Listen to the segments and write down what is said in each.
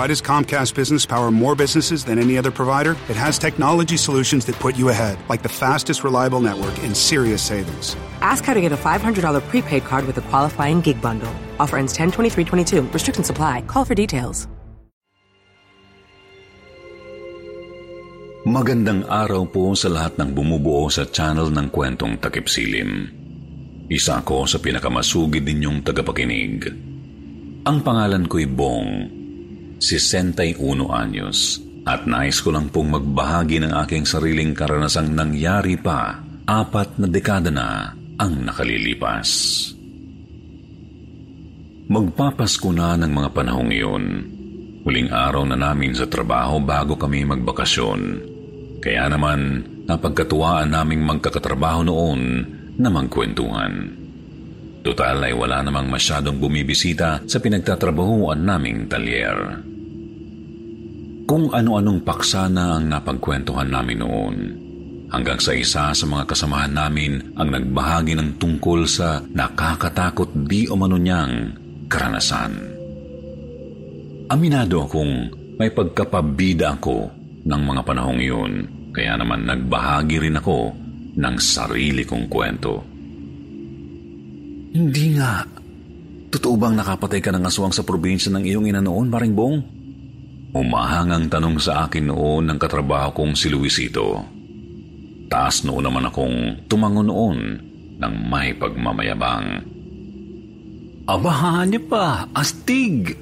Why does Comcast Business power more businesses than any other provider? It has technology solutions that put you ahead, like the fastest reliable network and serious savings. Ask how to get a $500 prepaid card with a qualifying gig bundle. Offer ends 10-23-22. Restrictions apply. Call for details. Magandang araw po sa lahat ng bumubuo sa channel ng kwentong takip silim. Isa ako sa pinakamasugid ninyong tagapakinig. Ang pangalan ko'y Bong, 61 anyos, at nais ko lang pong magbahagi ng aking sariling karanasang nangyari pa apat na dekada na ang nakalilipas. Magpapasko na ng mga panahong iyon. Huling araw na namin sa trabaho bago kami magbakasyon. Kaya naman, napagkatuwaan naming magkakatrabaho noon na magkwentuhan. Total ay wala namang masyadong bumibisita sa pinagtatrabahuan naming talyer. Kung ano-anong paksa na ang napagkwentuhan namin noon, hanggang sa isa sa mga kasamahan namin ang nagbahagi ng tungkol sa nakakatakot di umano niyang karanasan. Aminado akong may pagkapabida ako ng mga panahong iyon, kaya naman nagbahagi rin ako ng sarili kong kwento. Hindi nga. Totoo bang nakapatay ka ng aswang sa probinsya ng iyong ina noon, Maring Bong? Umahangang tanong sa akin noon ng katrabaho kong si Luisito. Taas noon naman akong tumango noon ng may pagmamayabang. Abahan niya pa, astig!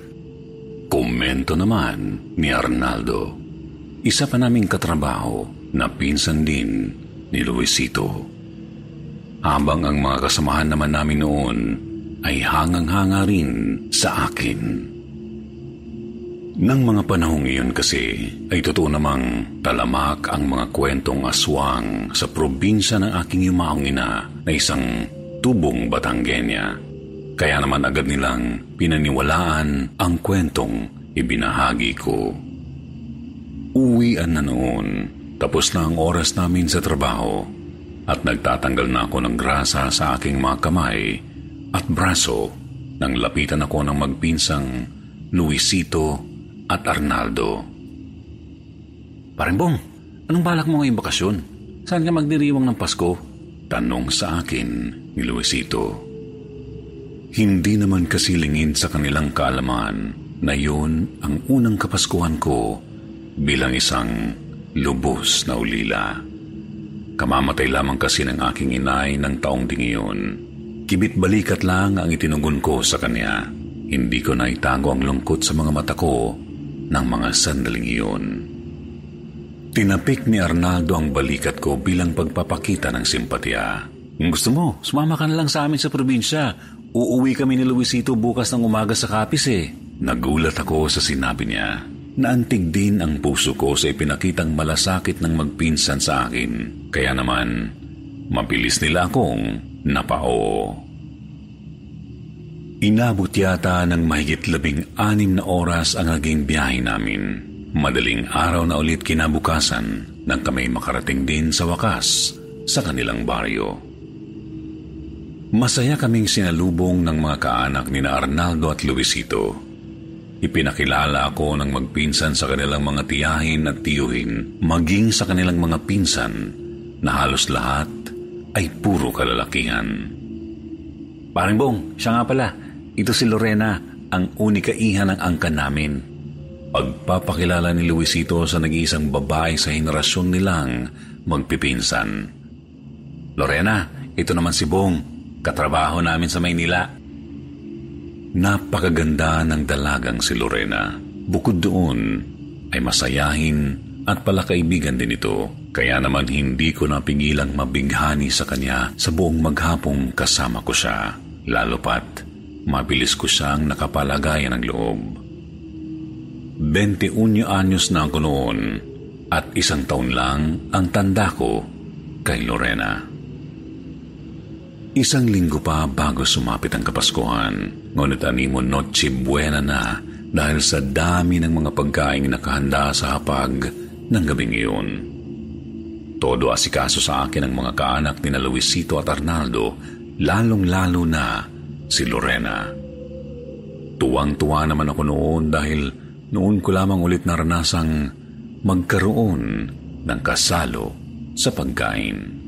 Komento naman ni Arnaldo. Isa pa naming katrabaho na pinsan din ni Luisito. Habang ang mga kasamahan naman namin noon ay hangang-hanga rin sa akin. Nang mga panahong iyon kasi ay totoo namang talamak ang mga kwentong aswang sa probinsya ng aking yumaong ina na isang tubong Batanggenya. Kaya naman agad nilang pinaniwalaan ang kwentong ibinahagi ko. Uwian na noon, tapos na ang oras namin sa trabaho at nagtatanggal na ako ng grasa sa aking mga kamay at braso nang lapitan ako ng magpinsang Luisito at Arnaldo. Parimbong, anong balak mo ngayong bakasyon? Saan ka magdiriwang ng Pasko? Tanong sa akin ni Luisito. Hindi naman kasilingin sa kanilang kaalaman na yun ang unang kapaskuhan ko bilang isang lubos na ulila. Kamamatay lamang kasi ng aking inay ng taong ding iyon. Kibit balikat lang ang itinugon ko sa kanya. Hindi ko na itago ang lungkot sa mga mata ko ng mga sandaling iyon. Tinapik ni Arnaldo ang balikat ko bilang pagpapakita ng simpatya. Gusto mo, sumama ka na lang sa amin sa probinsya. Uuwi kami ni Luisito bukas ng umaga sa kapis eh. Nagulat ako sa sinabi niya. Naantig din ang puso ko sa ipinakitang malasakit ng magpinsan sa akin. Kaya naman, mabilis nila akong napao. Inabot yata ng mahigit labing anim na oras ang naging biyahe namin. Madaling araw na ulit kinabukasan nang kami makarating din sa wakas sa kanilang baryo. Masaya kaming sinalubong ng mga kaanak ni na Arnaldo at Luisito. Ipinakilala ako ng magpinsan sa kanilang mga tiyahin at tiyuhin, maging sa kanilang mga pinsan na halos lahat ay puro kalalakihan. Paring Bong, siya nga pala, ito si Lorena, ang unikaihan ng angkan namin. Pagpapakilala ni Luisito sa nag-iisang babae sa henerasyon nilang magpipinsan. Lorena, ito naman si Bong, katrabaho namin sa Maynila. Napakaganda ng dalagang si Lorena. Bukod doon, ay masayahin at palakaibigan din ito. Kaya naman hindi ko napigilang mabighani sa kanya sa buong maghapong kasama ko siya. Lalo pat, mabilis ko siyang nakapalagayan ng loob. 21 anyos na ako noon at isang taon lang ang tanda ko kay Lorena. Isang linggo pa bago sumapit ang Kapaskuhan, ngunit animo Noche Buena na dahil sa dami ng mga pagkaing nakahanda sa hapag ng gabing iyon. Todo asikaso sa akin ang mga kaanak ni na Luisito at Arnaldo, lalong-lalo na si Lorena. Tuwang-tuwa naman ako noon dahil noon ko lamang ulit naranasang magkaroon ng kasalo sa pagkain.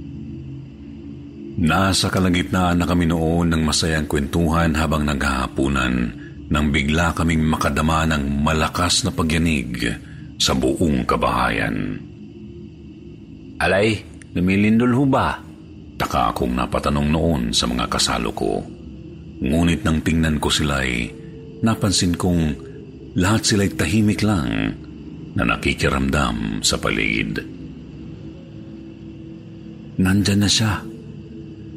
Nasa kalagitnaan na kami noon ng masayang kwentuhan habang naghahapunan nang bigla kaming makadama ng malakas na pagyanig sa buong kabahayan. Alay, lumilindol ho ba? Taka akong napatanong noon sa mga kasalo ko. Ngunit nang tingnan ko sila'y napansin kong lahat sila'y tahimik lang na nakikiramdam sa paligid. Nandyan na siya.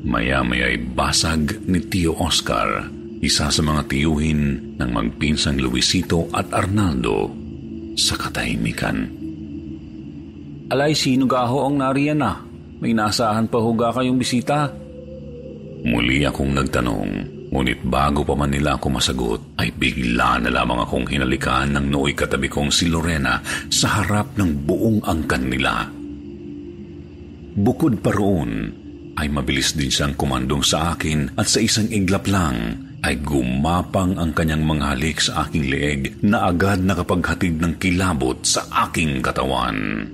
Maya-maya ay basag ni Tio Oscar, isa sa mga tiyuhin ng magpinsang Luisito at Arnaldo sa katahimikan. Alay, sino gaho ang nariyan na? May nasahan pa huga kayong bisita? Muli akong nagtanong, ngunit bago pa man nila ako masagot, ay bigla na lamang akong hinalikan ng nooy katabi kong si Lorena sa harap ng buong angkan nila. Bukod pa roon, ay mabilis din siyang kumandong sa akin at sa isang iglap lang ay gumapang ang kanyang mga halik sa aking leeg na agad nakapaghatid ng kilabot sa aking katawan.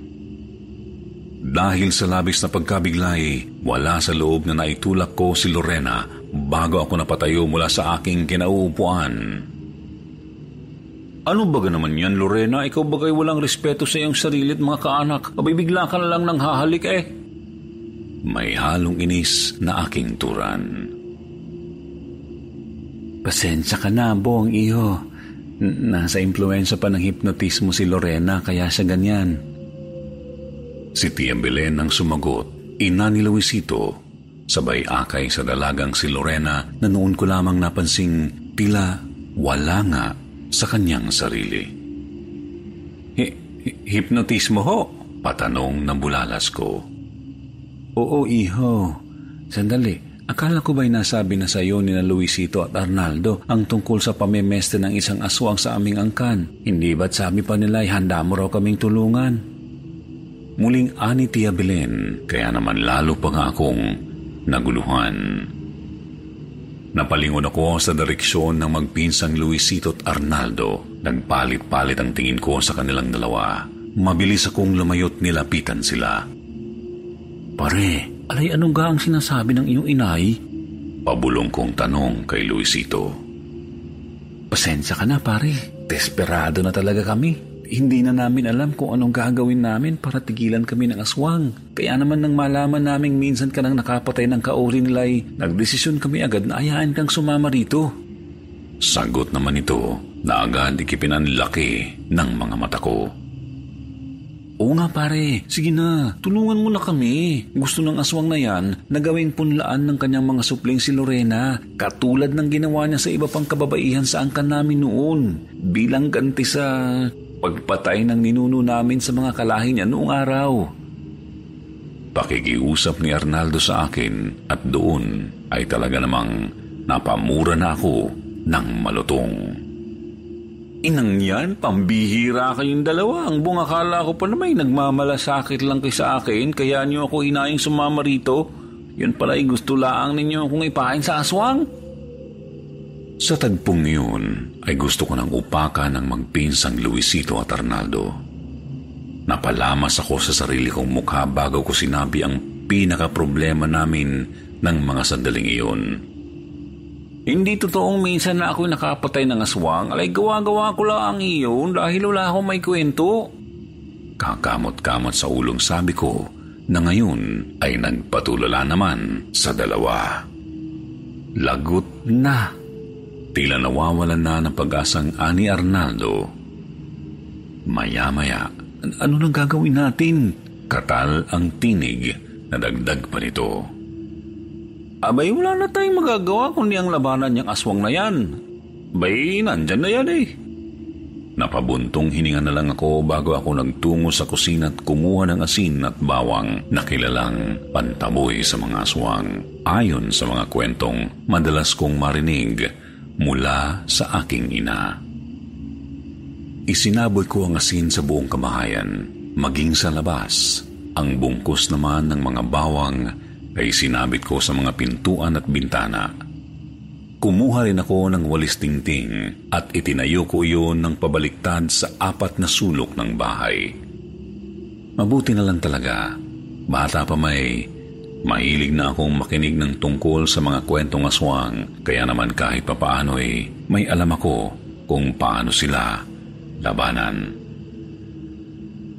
Dahil sa labis na pagkabiglay, wala sa loob na naitulak ko si Lorena bago ako napatayo mula sa aking kinauupuan. Ano ba naman yan, Lorena? Ikaw bagay walang respeto sa iyong sarili at mga kaanak? Abay bigla ka na lang ng hahalik eh. May halong inis na aking turan. Pasensya ka na, Bong, iyo. Nasa impluensya pa ng hipnotismo si Lorena kaya siya ganyan. Si Tia Belen ang sumagot, ina ni Luisito, sabay akay sa dalagang si Lorena na noon ko lamang napansing tila wala nga sa kanyang sarili. Hi- hipnotismo ho? Patanong ng bulalas ko. Oo, iho. Sandali, Akala ko ba'y nasabi na sa iyo ni na Luisito at Arnaldo ang tungkol sa pamemeste ng isang aswang sa aming angkan? Hindi ba't sabi pa nila ay handa mo raw kaming tulungan? Muling ani Tia Belen, kaya naman lalo pa nga akong naguluhan. Napalingon ako sa direksyon ng magpinsang Luisito at Arnaldo. Nagpalit-palit ang tingin ko sa kanilang dalawa. Mabilis akong lumayot nilapitan sila. Pare, Alay, anong ga ang sinasabi ng iyong inay? Pabulong kong tanong kay Luisito. Pasensya ka na, pare. Desperado na talaga kami. Hindi na namin alam kung anong gagawin namin para tigilan kami ng aswang. Kaya naman nang malaman naming minsan ka nang nakapatay ng kauri nila ay nagdesisyon kami agad na ayaan kang sumama rito. Sagot naman ito na agad ikipinanlaki ng mga mata ko. Oo nga pare, sige na, tulungan mo na kami. Gusto ng aswang na yan na gawing punlaan ng kanyang mga supling si Lorena, katulad ng ginawa niya sa iba pang kababaihan sa angkan namin noon, bilang ganti sa pagpatay ng ninuno namin sa mga kalahi niya noong araw. Pakikiusap ni Arnaldo sa akin at doon ay talaga namang napamura na ako ng malutong. Inang yan, pambihira kayong dalawa. Ang buong akala ko pa na may nagmamalasakit lang kay sa akin, kaya niyo ako inayang sumama rito. Yun pala ay gusto laang ninyo kung ipahin sa aswang. Sa tagpong yun, ay gusto ko nang upakan ng magpinsang Luisito at Arnaldo. Napalamas ako sa sarili kong mukha bago ko sinabi ang pinaka-problema namin ng mga sandaling iyon. Hindi totoong minsan na ako nakapatay ng aswang. Alay, gawa-gawa ko lang ang iyon dahil wala akong may kwento. Kakamot-kamot sa ulong sabi ko na ngayon ay nagpatulala naman sa dalawa. Lagot na. Tila nawawalan na ng pag-asang ani Arnaldo. Maya-maya, ano nang gagawin natin? Katal ang tinig na dagdag pa nito. Abay, wala na tayong magagawa kundi ang labanan niyang aswang na yan. Bay, nandyan na yan eh. Napabuntong hininga na lang ako bago ako nagtungo sa kusina at kumuha ng asin at bawang na kilalang pantaboy sa mga aswang. Ayon sa mga kwentong madalas kong marinig mula sa aking ina. Isinaboy ko ang asin sa buong kamahayan, maging sa labas. Ang bungkus naman ng mga bawang ay sinabit ko sa mga pintuan at bintana. Kumuha rin ako ng walis tingting at itinayo ko iyon ng pabaliktad sa apat na sulok ng bahay. Mabuti na lang talaga. Bata pa may, mahilig na akong makinig ng tungkol sa mga kwentong aswang, kaya naman kahit papaano ay may alam ako kung paano sila labanan.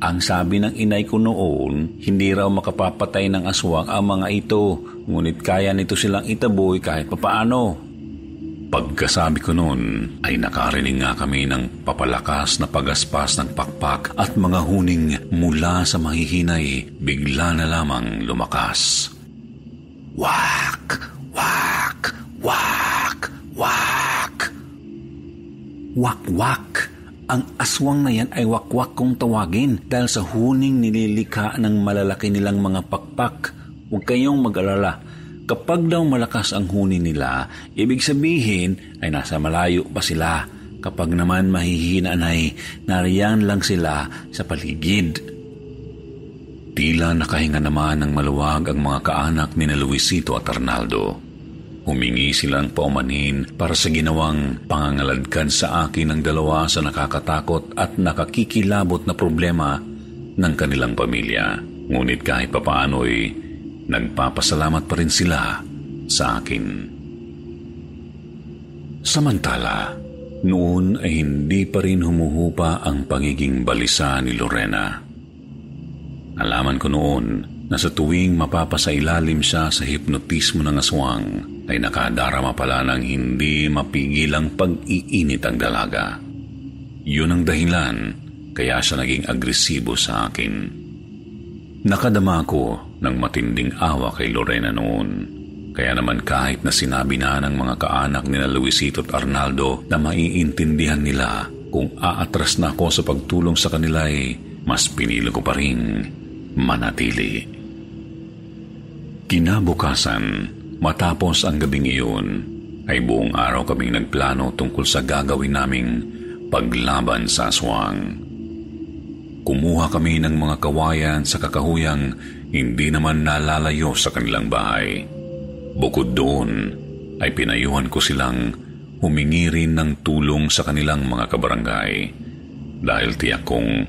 Ang sabi ng inay ko noon, hindi raw makapapatay ng aswang ang mga ito, ngunit kaya nito silang itaboy kahit papaano. Pagkasabi ko noon, ay nakarinig nga kami ng papalakas na pagaspas ng pakpak at mga huning mula sa mahihinay, bigla na lamang lumakas. Wak! Wak! Wak! Wak! Wak! Wak! Ang aswang na yan ay wakwak kong tawagin dahil sa huning nililika ng malalaki nilang mga pakpak. Huwag kayong mag-alala. Kapag daw malakas ang huni nila, ibig sabihin ay nasa malayo pa sila. Kapag naman mahihinaan ay nariyan lang sila sa paligid. Tila nakahinga naman ng maluwag ang mga kaanak ni na Luisito at Arnaldo. Humingi silang paumanhin para sa ginawang pangangaladkad sa akin ng dalawa sa nakakatakot at nakakikilabot na problema ng kanilang pamilya. Ngunit kahit papaano'y nagpapasalamat pa rin sila sa akin. Samantala, noon ay hindi pa rin humuhupa ang pagiging balisa ni Lorena. Alaman ko noon na sa tuwing mapapasailalim siya sa hipnotismo ng aswang, ay nakadarama pala ng hindi mapigilang pag-iinit ang dalaga. Yun ang dahilan kaya siya naging agresibo sa akin. Nakadama ko ng matinding awa kay Lorena noon. Kaya naman kahit na sinabi na ng mga kaanak ni na Luisito at Arnaldo na maiintindihan nila kung aatras na ako sa pagtulong sa kanila ay mas pinili ko pa rin manatili. Kinabukasan, Matapos ang gabing iyon, ay buong araw kaming nagplano tungkol sa gagawin naming paglaban sa aswang. Kumuha kami ng mga kawayan sa kakahuyang hindi naman nalalayo sa kanilang bahay. Bukod doon, ay pinayuhan ko silang humingi rin ng tulong sa kanilang mga kabarangay dahil tiyak kong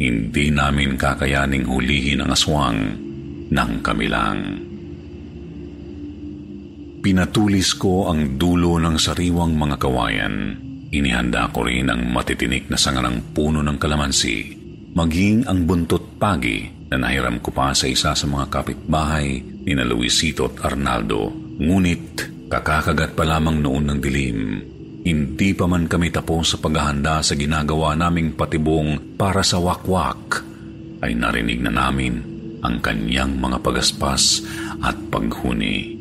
hindi namin kakayaning hulihin ang aswang ng kami lang. Pinatulis ko ang dulo ng sariwang mga kawayan. Inihanda ko rin ang matitinik na sanga ng puno ng kalamansi, maging ang buntot pagi na nahiram ko pa sa isa sa mga kapitbahay ni na Luisito at Arnaldo. Ngunit kakakagat pa lamang noon ng dilim. Hindi pa man kami tapos sa paghahanda sa ginagawa naming patibong para sa wakwak, ay narinig na namin ang kanyang mga pagaspas at paghuni.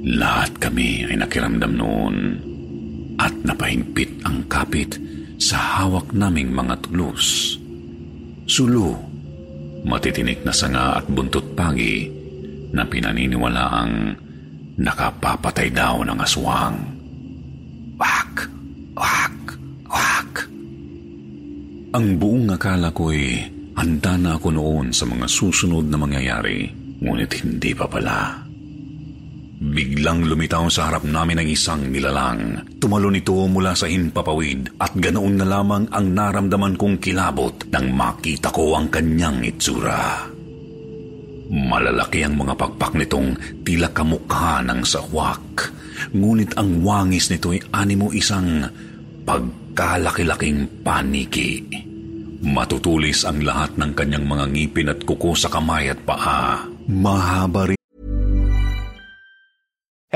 Lahat kami ay nakiramdam noon at napahingpit ang kapit sa hawak naming mga tulos. Sulu, matitinik na sanga at buntot pagi na pinaniniwala ang nakapapatay daw ng aswang. Wak! Wak! Wak! Ang buong akala ko'y handa na ako noon sa mga susunod na mangyayari, ngunit hindi pa pala. Biglang lumitaw sa harap namin ang isang nilalang. Tumalo nito mula sa himpapawid at ganoon na lamang ang naramdaman kong kilabot nang makita ko ang kanyang itsura. Malalaki ang mga pakpak nitong tila kamukha ng sawak. Ngunit ang wangis nito ay animo isang pagkalaki-laking paniki. Matutulis ang lahat ng kanyang mga ngipin at kuko sa kamay at paa. Mahaba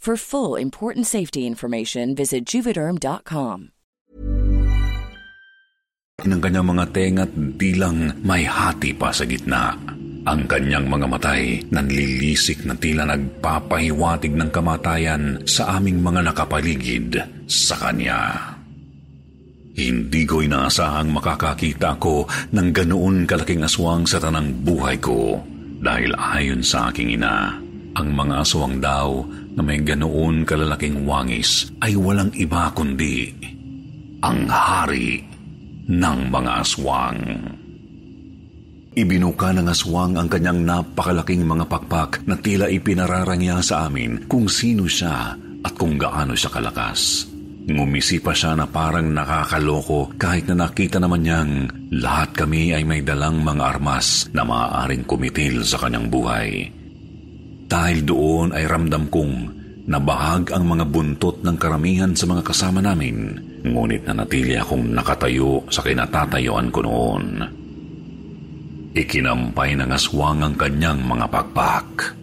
For full important safety information, visit juvederm.com. ng kanyang mga tenga at bilang may hati pa sa gitna. Ang kanyang mga matay nanlilisik na tila nagpapahiwatig ng kamatayan sa aming mga nakapaligid sa kanya. Hindi ko inaasahang makakakita ako ng ganoon kalaking aswang sa tanang buhay ko dahil ayon sa aking ina, ang mga aswang daw na may ganoon kalalaking wangis ay walang iba kundi ang hari ng mga aswang. Ibinuka ng aswang ang kanyang napakalaking mga pakpak na tila ipinararangya sa amin kung sino siya at kung gaano siya kalakas. Ngumisi pa siya na parang nakakaloko kahit na nakita naman niyang lahat kami ay may dalang mga armas na maaaring kumitil sa kanyang buhay. Dahil doon ay ramdam kong nabahag ang mga buntot ng karamihan sa mga kasama namin, ngunit nanatili akong nakatayo sa kinatatayuan ko noon. Ikinampay ng aswang ang kanyang mga pakpak.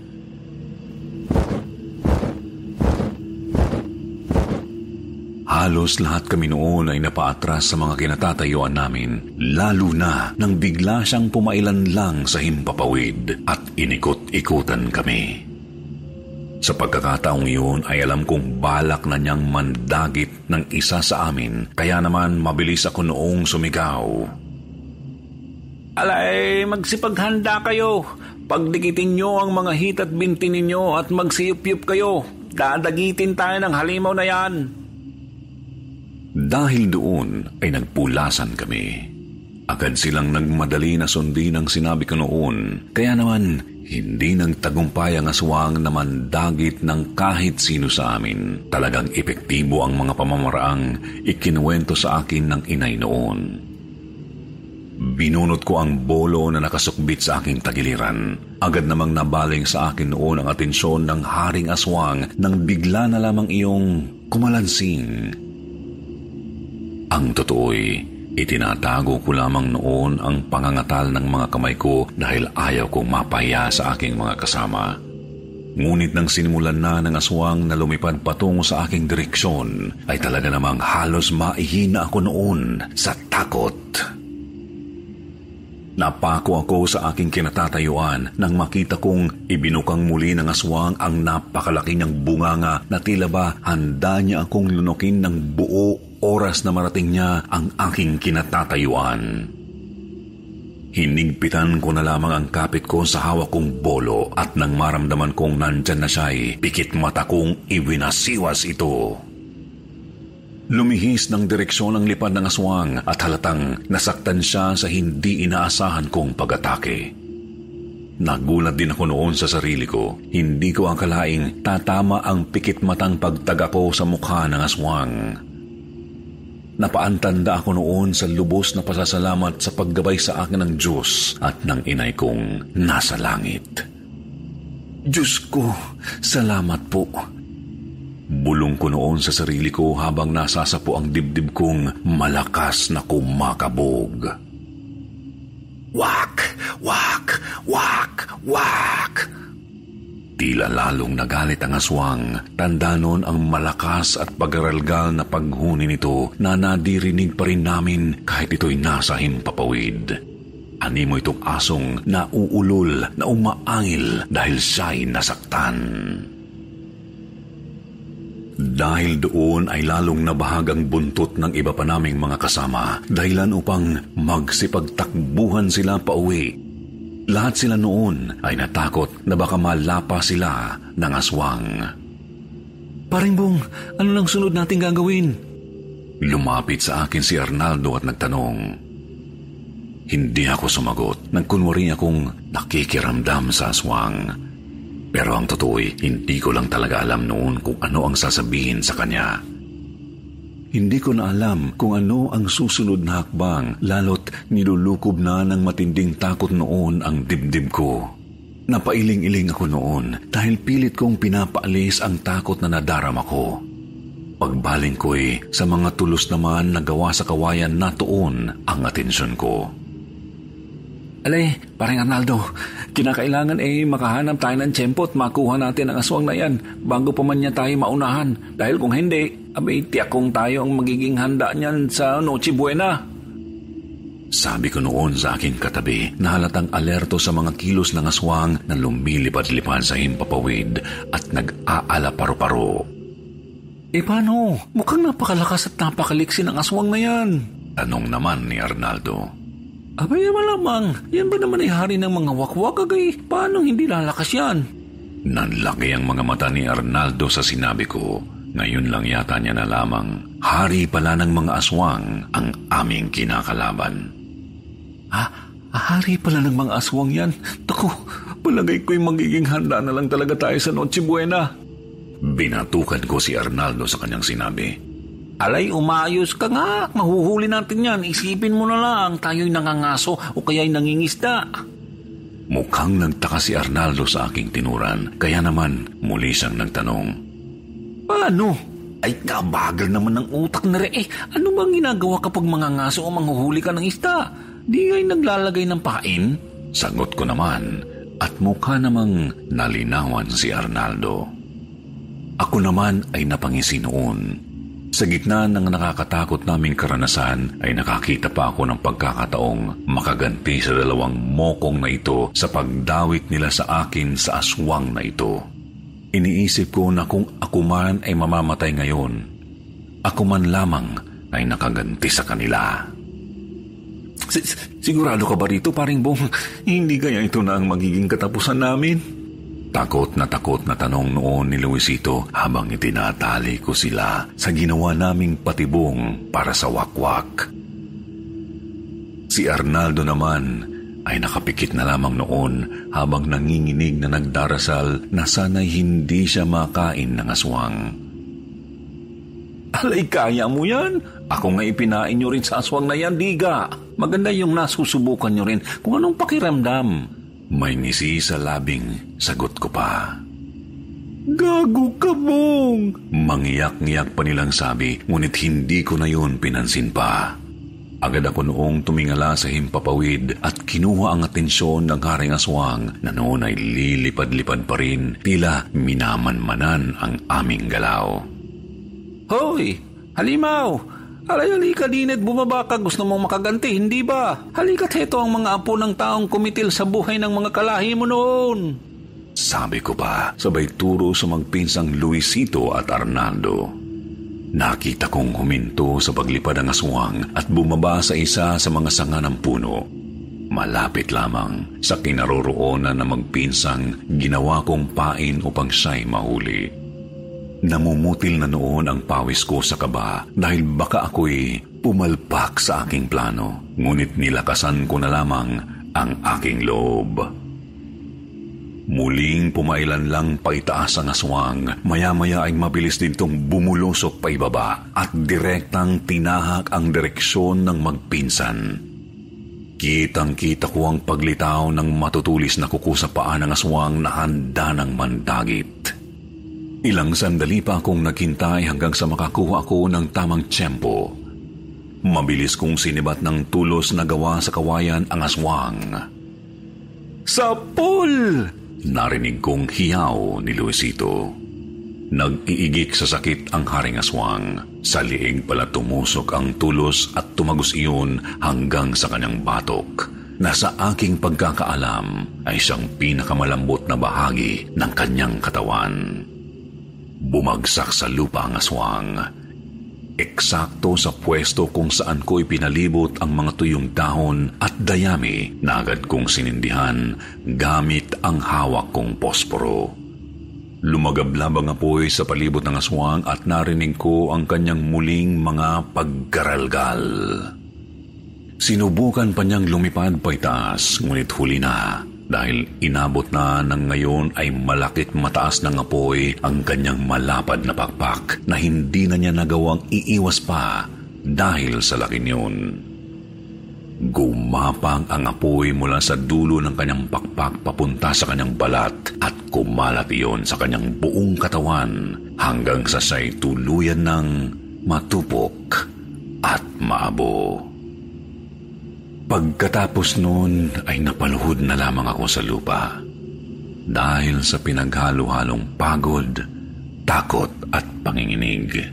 Halos lahat kami noon ay napaatras sa mga kinatatayuan namin, lalo na nang bigla siyang pumailan lang sa himpapawid at inikot-ikutan kami. Sa pagkakataong iyon ay alam kong balak na niyang mandagit ng isa sa amin, kaya naman mabilis ako noong sumigaw. Alay, magsipaghanda kayo. Pagdikitin niyo ang mga hit at binti ninyo at magsiyup-yup kayo. Dadagitin tayo ng halimaw na yan. Dahil doon ay nagpulasan kami. Agad silang nagmadali na sundin ang sinabi ko noon. Kaya naman, hindi nang tagumpay ang aswang na mandagit ng kahit sino sa amin. Talagang epektibo ang mga pamamaraang ikinuwento sa akin ng inay noon. Binunot ko ang bolo na nakasukbit sa aking tagiliran. Agad namang nabaling sa akin noon ang atensyon ng haring aswang nang bigla na lamang iyong kumalansing ang totoo'y itinatago ko lamang noon ang pangangatal ng mga kamay ko dahil ayaw kong mapaya sa aking mga kasama. Ngunit nang sinimulan na ng aswang na lumipad patungo sa aking direksyon, ay talaga namang halos maihina ako noon sa takot. Napako ako sa aking kinatatayuan nang makita kong ibinukang muli ng aswang ang napakalaki niyang bunganga na tila ba handa niya akong lunukin ng buo oras na marating niya ang aking kinatatayuan. Hinigpitan ko na lamang ang kapit ko sa hawak kong bolo at nang maramdaman kong nandyan na siya'y pikit mata kong iwinasiwas ito. Lumihis ng direksyon ang lipad ng aswang at halatang nasaktan siya sa hindi inaasahan kong pag-atake. Nagulat din ako noon sa sarili ko. Hindi ko akalaing tatama ang pikit matang pagtaga ko sa mukha ng aswang. Napaantanda ako noon sa lubos na pasasalamat sa paggabay sa akin ng Diyos at ng inay kong nasa langit. Diyos ko, salamat po. Bulong ko noon sa sarili ko habang nasasapo ang dibdib kong malakas na kumakabog. Wak! Wak! Wak! Wak! Tila lalong nagalit ang aswang. Tanda noon ang malakas at pagaralgal na paghuni nito na nadirinig pa rin namin kahit ito'y nasa himpapawid. Animo itong asong nauulol na umaangil dahil siya'y nasaktan. Dahil doon ay lalong nabahag ang buntot ng iba pa naming mga kasama dahilan upang magsipagtakbuhan sila pa uwi. Lahat sila noon ay natakot na baka malapa sila ng aswang. Paring Bong, ano lang sunod nating gagawin? Lumapit sa akin si Arnaldo at nagtanong. Hindi ako sumagot. Nagkunwari akong nakikiramdam sa aswang. Pero ang totoo'y hindi ko lang talaga alam noon kung ano ang sasabihin sa kanya. Hindi ko na alam kung ano ang susunod na hakbang lalo't nilulukob na ng matinding takot noon ang dibdib ko. Napailing-iling ako noon dahil pilit kong pinapaalis ang takot na nadarama ko. Pagbaling ko'y sa mga tulos naman na gawa sa kawayan na tuon ang atensyon ko. Alay, parang Arnaldo, kinakailangan eh makahanap tayo ng tiyempo at makuha natin ang aswang na yan bago pa man niya tayo maunahan. Dahil kung hindi, abay tiyakong tayo ang magiging handa niyan sa Noche Buena. Sabi ko noon sa aking katabi na halatang alerto sa mga kilos ng aswang na lumilipad-lipad sa himpapawid at nag-aala paro-paro. Eh paano? Mukhang napakalakas at napakaliksi ng aswang na yan. Tanong naman ni Arnaldo. Abay, malamang. Yan ba naman ay hari ng mga wakwak agay? Paano hindi lalakas yan? Nanlaki ang mga mata ni Arnaldo sa sinabi ko. Ngayon lang yata niya na lamang. Hari pala ng mga aswang ang aming kinakalaban. Ha? Hari pala ng mga aswang yan? Tako, palagay ko'y magiging handa na lang talaga tayo sa Noche Buena. Binatukan ko si Arnaldo sa kanyang sinabi. Alay, umayos ka nga. Mahuhuli natin yan. Isipin mo na lang, tayo'y nangangaso o kaya'y nangingisda. Mukhang nagtaka si Arnaldo sa aking tinuran, kaya naman muli siyang nagtanong. Paano? Ay, kabagal naman ng utak na re. Eh, ano bang ginagawa kapag mga ngaso o manghuhuli ka ng isda? Di ay naglalagay ng pain? Sagot ko naman, at mukha namang nalinawan si Arnaldo. Ako naman ay napangisi noon sa gitna ng nakakatakot naming karanasan ay nakakita pa ako ng pagkakataong makaganti sa dalawang mokong na ito sa pagdawit nila sa akin sa aswang na ito. Iniisip ko na kung ako man ay mamamatay ngayon, ako man lamang ay nakaganti sa kanila. Sigurado ka ba rito, paring bong? Hindi kaya ito na ang magiging katapusan namin? Takot na takot na tanong noon ni Luisito habang itinatali ko sila sa ginawa naming patibong para sa wakwak. Si Arnaldo naman ay nakapikit na lamang noon habang nanginginig na nagdarasal na sana'y hindi siya makain ng aswang. Alay, kaya mo yan? Ako nga ipinain nyo rin sa aswang na yan, diga. Maganda yung nasusubukan nyo rin kung anong pakiramdam. May ngisi sa labing, sagot ko pa. Gago ka, Bong! Mangiyak-ngiyak pa nilang sabi, ngunit hindi ko na yun pinansin pa. Agad ako noong tumingala sa himpapawid at kinuha ang atensyon ng haring aswang na noon ay lilipad-lipad pa rin, tila minamanmanan ang aming galaw. Hoy! Halimaw! Alay, halika din at bumaba ka. Gusto mong makaganti, hindi ba? Halika't heto ang mga apo ng taong kumitil sa buhay ng mga kalahi mo noon. Sabi ko pa, sabay turo sa magpinsang Luisito at Arnaldo. Nakita kong huminto sa paglipad ng aswang at bumaba sa isa sa mga sanga ng puno. Malapit lamang sa kinaroroonan na magpinsang ginawa kong pain upang siya'y mahuli. Namumutil na noon ang pawis ko sa kaba dahil baka ako'y pumalpak sa aking plano. Ngunit nilakasan ko na lamang ang aking loob. Muling pumailan lang paitaas ang aswang. Maya-maya ay mabilis din itong bumulusok pa ibaba at direktang tinahak ang direksyon ng magpinsan. Kitang-kita ko ang paglitaw ng matutulis na kuko sa paa ng aswang na handa ng mandagit. Ilang sandali pa akong naghintay hanggang sa makakuha ako ng tamang tiyempo. Mabilis kong sinibat ng tulos na gawa sa kawayan ang aswang. Sa pool! Narinig kong hiyaw ni Luisito. Nag-iigik sa sakit ang haring aswang. Sa liig pala tumusok ang tulos at tumagos iyon hanggang sa kanyang batok na sa aking pagkakaalam ay siyang pinakamalambot na bahagi ng kanyang katawan. Bumagsak sa lupa ang aswang eksakto sa pwesto kung saan ko ipinalibot ang mga tuyong dahon at dayami na agad kong sinindihan gamit ang hawak kong posporo. Lumagablab ang apoy sa palibot ng aswang at narinig ko ang kanyang muling mga paggaralgal. Sinubukan pa niyang lumipad pa itaas, ngunit huli na dahil inabot na ng ngayon ay malakit mataas ng apoy ang kanyang malapad na pakpak na hindi na niya nagawang iiwas pa dahil sa laki niyon. Gumapang ang apoy mula sa dulo ng kanyang pakpak papunta sa kanyang balat at kumalat iyon sa kanyang buong katawan hanggang sa siya'y tuluyan ng matupok at maabo. Pagkatapos noon ay napaluhod na lamang ako sa lupa dahil sa pinaghalo-halong pagod, takot at panginginig.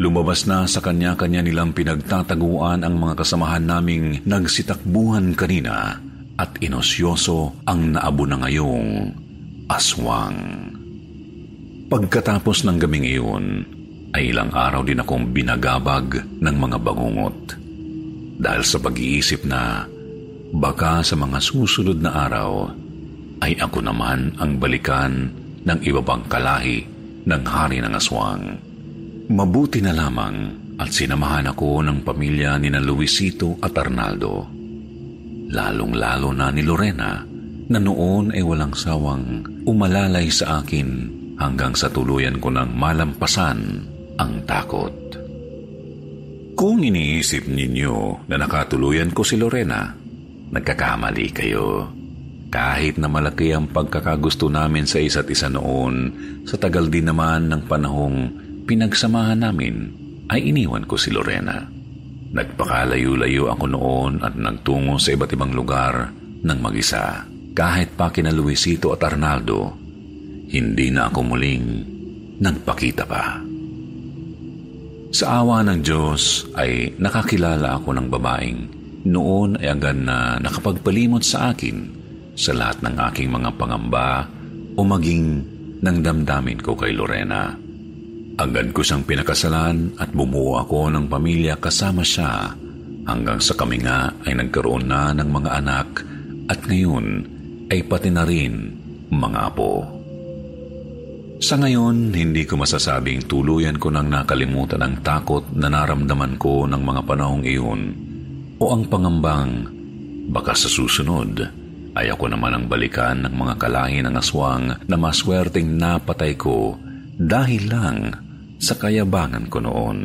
Lumabas na sa kanya-kanya nilang pinagtataguan ang mga kasamahan naming nagsitakbuhan kanina at inosyoso ang naabo na ngayong aswang. Pagkatapos ng gabing iyon, ay ilang araw din akong binagabag ng mga bangungot dahil sa pag-iisip na baka sa mga susunod na araw ay ako naman ang balikan ng iba pang kalahi ng hari ng aswang. Mabuti na lamang at sinamahan ako ng pamilya ni na Luisito at Arnaldo. Lalong-lalo na ni Lorena na noon ay walang sawang umalalay sa akin hanggang sa tuluyan ko ng malampasan ang takot. Kung iniisip ninyo na nakatuluyan ko si Lorena, nagkakamali kayo. Kahit na malaki ang pagkakagusto namin sa isa't isa noon, sa tagal din naman ng panahong pinagsamahan namin, ay iniwan ko si Lorena. Nagpakalayo-layo ako noon at nagtungo sa iba't ibang lugar ng mag-isa. Kahit pa kina Luisito at Arnaldo, hindi na ako muling nagpakita pa. Sa awa ng Diyos ay nakakilala ako ng babaeng noon ay agad na nakapagpalimot sa akin sa lahat ng aking mga pangamba o maging ng damdamin ko kay Lorena. Agad ko siyang pinakasalan at bumuo ako ng pamilya kasama siya hanggang sa kami nga ay nagkaroon na ng mga anak at ngayon ay pati na rin mga apo. Sa ngayon, hindi ko masasabing tuluyan ko nang nakalimutan ang takot na naramdaman ko ng mga panahong iyon o ang pangambang baka sa susunod ay ako naman ang balikan ng mga kalahi ng aswang na maswerteng napatay ko dahil lang sa kayabangan ko noon.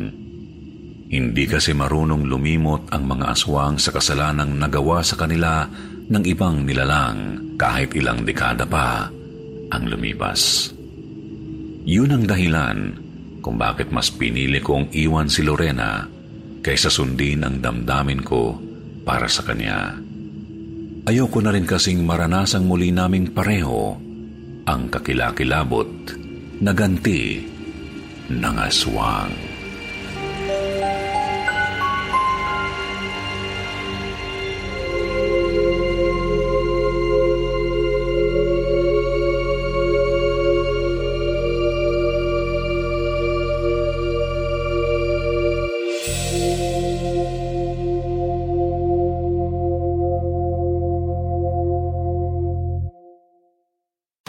Hindi kasi marunong lumimot ang mga aswang sa kasalanang nagawa sa kanila ng ibang nilalang kahit ilang dekada pa ang lumipas. Yun ang dahilan kung bakit mas pinili kong iwan si Lorena kaysa sundin ang damdamin ko para sa kanya. Ayoko na rin kasing maranasang muli naming pareho ang kakilakilabot na ganti ng aswang.